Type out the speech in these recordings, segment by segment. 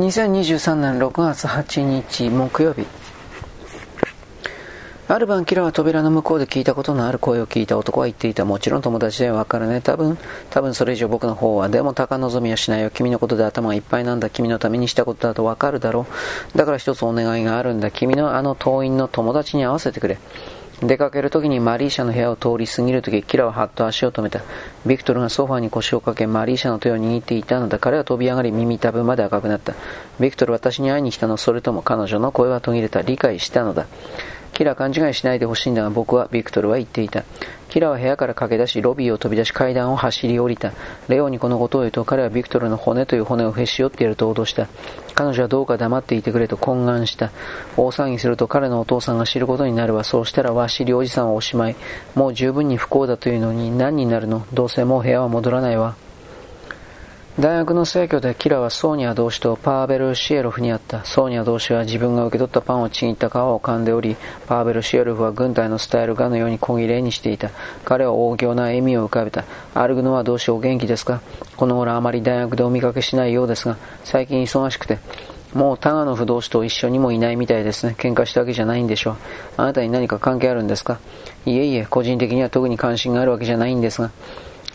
2023年6月8日木曜日。ある晩キラは扉の向こうで聞いたことのある声を聞いた男は言っていた。もちろん友達では分からね多分多分それ以上僕の方はでも高望みはしないよ君のことで頭がいっぱいなんだ。君のためにしたことだと分かるだろう。だから一つお願いがあるんだ。君のあの党員の友達に会わせてくれ。出かけるときにマリーシャの部屋を通り過ぎるとき、キラははっと足を止めた。ビクトルがソファーに腰をかけ、マリーシャの手を握っていたのだ。彼は飛び上がり、耳たぶまで赤くなった。ビクトル、私に会いに来たのそれとも彼女の声は途切れた。理解したのだ。キラ勘違いしないでほしいんだが僕は、ビクトルは言っていた。キラは部屋から駆け出し、ロビーを飛び出し階段を走り降りた。レオにこのことを言うと、彼はビクトルの骨という骨をへし折ってやると脅した。彼女はどうか黙っていてくれと懇願した。大騒ぎすると彼のお父さんが知ることになるわ。そうしたらわしりおじさんはおしまい。もう十分に不幸だというのに何になるの？どうせもう部屋は戻らないわ。大学の生挙でキラはソーニャ同士とパーベル・シエロフに会った。ソーニャ同士は自分が受け取ったパンをちぎった皮を噛んでおり、パーベル・シエロフは軍隊のスタイルがのように小切れにしていた。彼は大行な笑みを浮かべた。アルグノはどうしお元気ですか？この頃あまり大学でお見かけしないようですが、最近忙しくて。もうタガノフ同士と一緒にもいないみたいですね。喧嘩したわけじゃないんでしょう。あなたに何か関係あるんですか？いえいえ、個人的には特に関心があるわけじゃないんですが。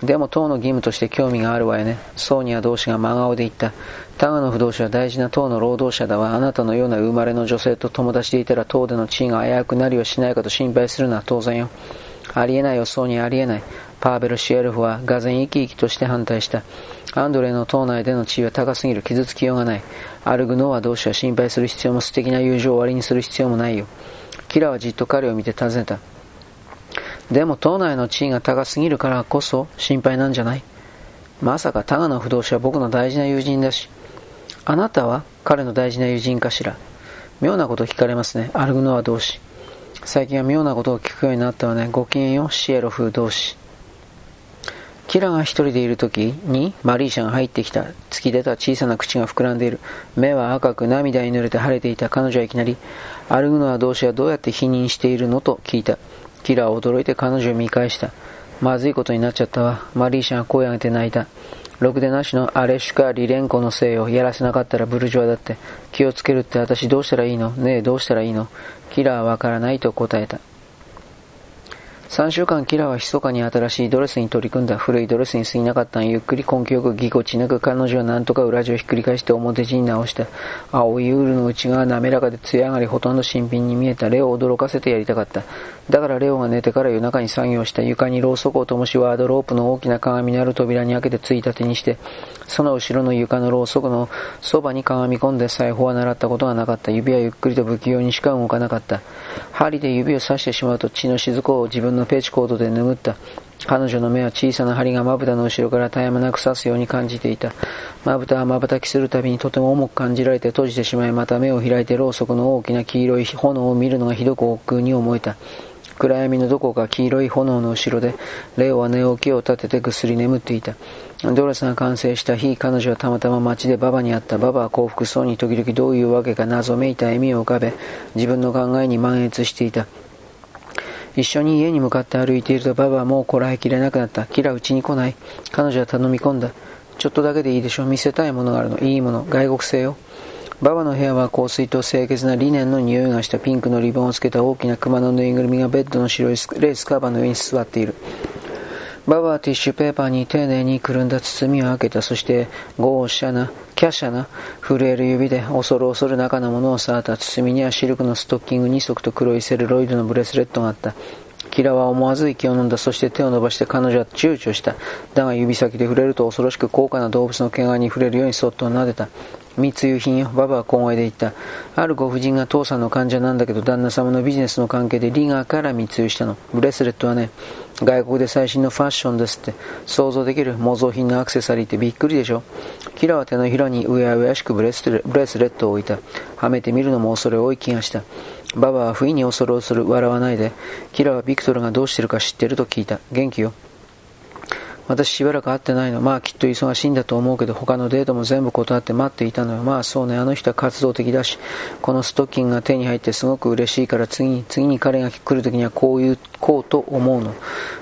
でも党の義務として興味があるわよね。ソーニア同士が真顔で言った。タガノフ同士は大事な党の労働者だわ。あなたのような生まれの女性と友達でいたら党での地位が危うくなりはしないかと心配するのは当然よ。ありえないよ、ソーニアありえない。パーベル・シエルフはがぜ生き生きとして反対した。アンドレの党内での地位は高すぎる。傷つきようがない。アルグノーワ同士は心配する必要も素敵な友情を終わりにする必要もないよ。キラはじっと彼を見て尋ねた。でも党内の地位が高すぎるからこそ心配なんじゃない？まさかタガの不動詞は僕の大事な友人だし、あなたは彼の大事な友人かしら？妙なこと聞かれますね。アルグノア同士。最近は妙なことを聞くようになったわね。ごきげんよ、シエロフ同士。キラが一人でいる時にマリーシャが入ってきた。突き出た小さな口が膨らんでいる。目は赤く涙に濡れて腫れていた彼女はいきなり、アルグノア同士はどうやって否認しているのと聞いた。キラは驚いて彼女を見返した。まずいことになっちゃったわ。マリーシャが声を上げて泣いた。ろくでなしのアレシュカ・リレンコのせいをやらせなかったらブルジョアだって。気をつけるって私どうしたらいいの？ねえどうしたらいいの？キラはわからないと答えた。3週間キラーは密かに新しいドレスに取り組んだ古いドレスに過ぎなかったゆっくり根気よくぎこちなく彼女は何とか裏地をひっくり返して表地に直した青いウールの内側滑らかで艶上がりほとんど新品に見えたレを驚かせてやりたかっただからレオが寝てから夜中に作業した床にろうそくを灯しワードロープの大きな鏡のある扉に開けてついたてにしてその後ろの床のろうそくのそばに鏡込んで裁縫は習ったことがなかった指はゆっくりと不器用にしか動かなかった針で指を刺してしまうと血の雫を自分のペチコードで拭った。彼女の目は小さな針がまぶたの後ろから絶え間なく刺すように感じていた。まぶたは瞬きするたびにとても重く感じられて閉じてしまい、また目を開いてろうそくの大きな黄色い炎を見るのがひどく億劫に思えた。暗闇のどこか黄色い炎の後ろで、レオは寝起きを立ててぐっすり眠っていた。ドレスが完成した日、彼女はたまたま街でババに会った。ババは幸福そうに時々どういうわけか謎めいた笑みを浮かべ、自分の考えに満悦していた。一緒に家に向かって歩いているとババはもうこらえきれなくなった。キラうちに来ない。彼女は頼み込んだ。ちょっとだけでいいでしょう。見せたいものがあるの。いいもの。外国製よ。ババの部屋は香水と清潔なリネンの匂いがしたピンクのリボンをつけた大きな熊のぬいぐるみがベッドの白いレースカバーの上に座っている。ババはティッシュペーパーに丁寧にくるんだ包みを開けた。そして、豪奢な、華奢な、震える指で恐る恐る中のものを触った。包みにはシルクのストッキング2足と黒いセルロイドのブレスレットがあった。キラは思わず息を飲んだ。そして手を伸ばして彼女は躊躇した。だが指先で触れると恐ろしく高価な動物の毛皮に触れるようにそっと撫でた。密輸品よ。ババは小声で言った。あるご婦人が父さんの患者なんだけど、旦那様のビジネスの関係でリガーから密輸したの。ブレスレットはね、外国で最新のファッションですって。想像できる模造品のアクセサリーってびっくりでしょ。キラは手のひらにうやうやしくブレスレットを置いた。はめてみるのも恐れ多い気がした。ババは不意に恐る恐る笑わないで、キラはビクトルがどうしてるか知ってると聞いた。元気よ。私しばらく会ってないの。まあきっと忙しいんだと思うけど、他のデートも全部断って待っていたのよ。まあそうね、あの人は活動的だし、このストッキングが手に入ってすごく嬉しいから次に、次に彼が来る時にはこういう、こうと思うの。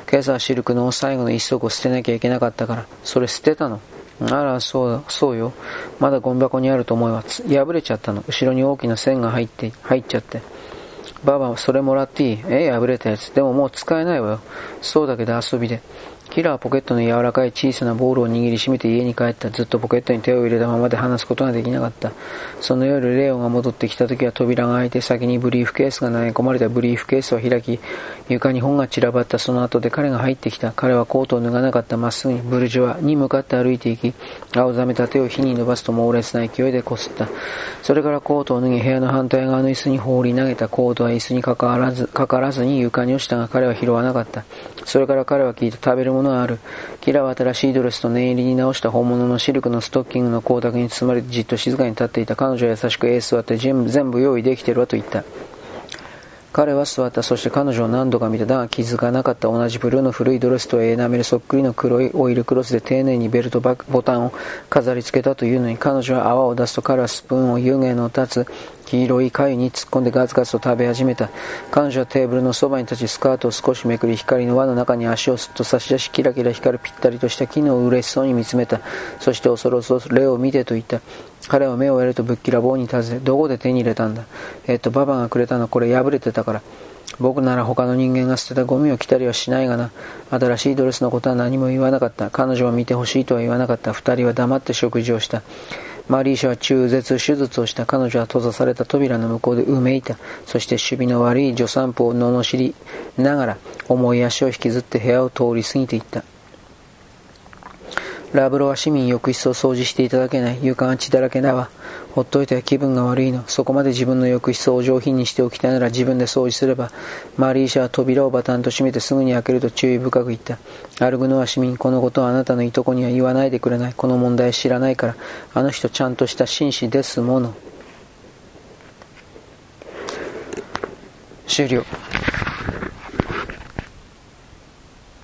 今朝シルクの最後の一足を捨てなきゃいけなかったから、それ捨てたの。あら、そうだ、そうよ。まだゴミ箱にあると思います。破れちゃったの。後ろに大きな線が入って、入っちゃって。ばあば、それもらっていい？え、破れたやつ。でももう使えないわよ。そうだけど遊びで。キラーはポケットの柔らかい小さなボールを握りしめて家に帰った。ずっとポケットに手を入れたままで話すことができなかった。その夜、レオが戻ってきた時は扉が開いて先にブリーフケースが投げ込まれたブリーフケースを開き、床に本が散らばったその後で彼が入ってきた。彼はコートを脱がなかったまっすぐにブルジュアに向かって歩いていき、青ざめた手を火に伸ばすと猛烈な勢いでこすった。それからコートを脱ぎ部屋の反対側の椅子に放り投げた。コートは椅子にかからずかからずに床に落ちたが彼は拾わなかった。それから彼は聞いた食べるものはある。キラは新しいドレスと念入りに直した本物のシルクのストッキングの光沢に包まれてじっと静かに立っていた彼女は優しくエース座って全部用意できてるわと言った。彼は座った。そして彼女を何度か見た。だが気づかなかった。同じブルーの古いドレスとエナメルそっくりの黒いオイルクロスで丁寧にベルトボタンを飾り付けたというのに彼女は泡を出すと彼はスプーンを湯気の立つ黄色い貝に突っ込んでガツガツと食べ始めた。彼女はテーブルのそばに立ちスカートを少しめくり光の輪の中に足をすっと差し出しキラキラ光るぴったりとした木のを嬉しそうに見つめた。そして恐る恐るレを見てと言った。彼は目をやるとぶっきらぼうに尋ね、どこで手に入れたんだ？えっと、ババがくれたのこれ破れてたから。僕なら他の人間が捨てたゴミを着たりはしないがな。新しいドレスのことは何も言わなかった。彼女は見てほしいとは言わなかった。二人は黙って食事をした。マリーシャは中絶手術をした彼女は閉ざされた扉の向こうでうめいた。そして守備の悪い助産婦を罵りながら重い足を引きずって部屋を通り過ぎていった。ラブロは市民浴室を掃除していただけない。床が血だらけだわ。ほっといては気分が悪いの。そこまで自分の浴室をお上品にしておきたいなら自分で掃除すれば。マリーシャは扉をバタンと閉めてすぐに開けると注意深く言った。アルグノア市民、このことはあなたのいとこには言わないでくれない。この問題知らないから。あの人ちゃんとした紳士ですもの。終了。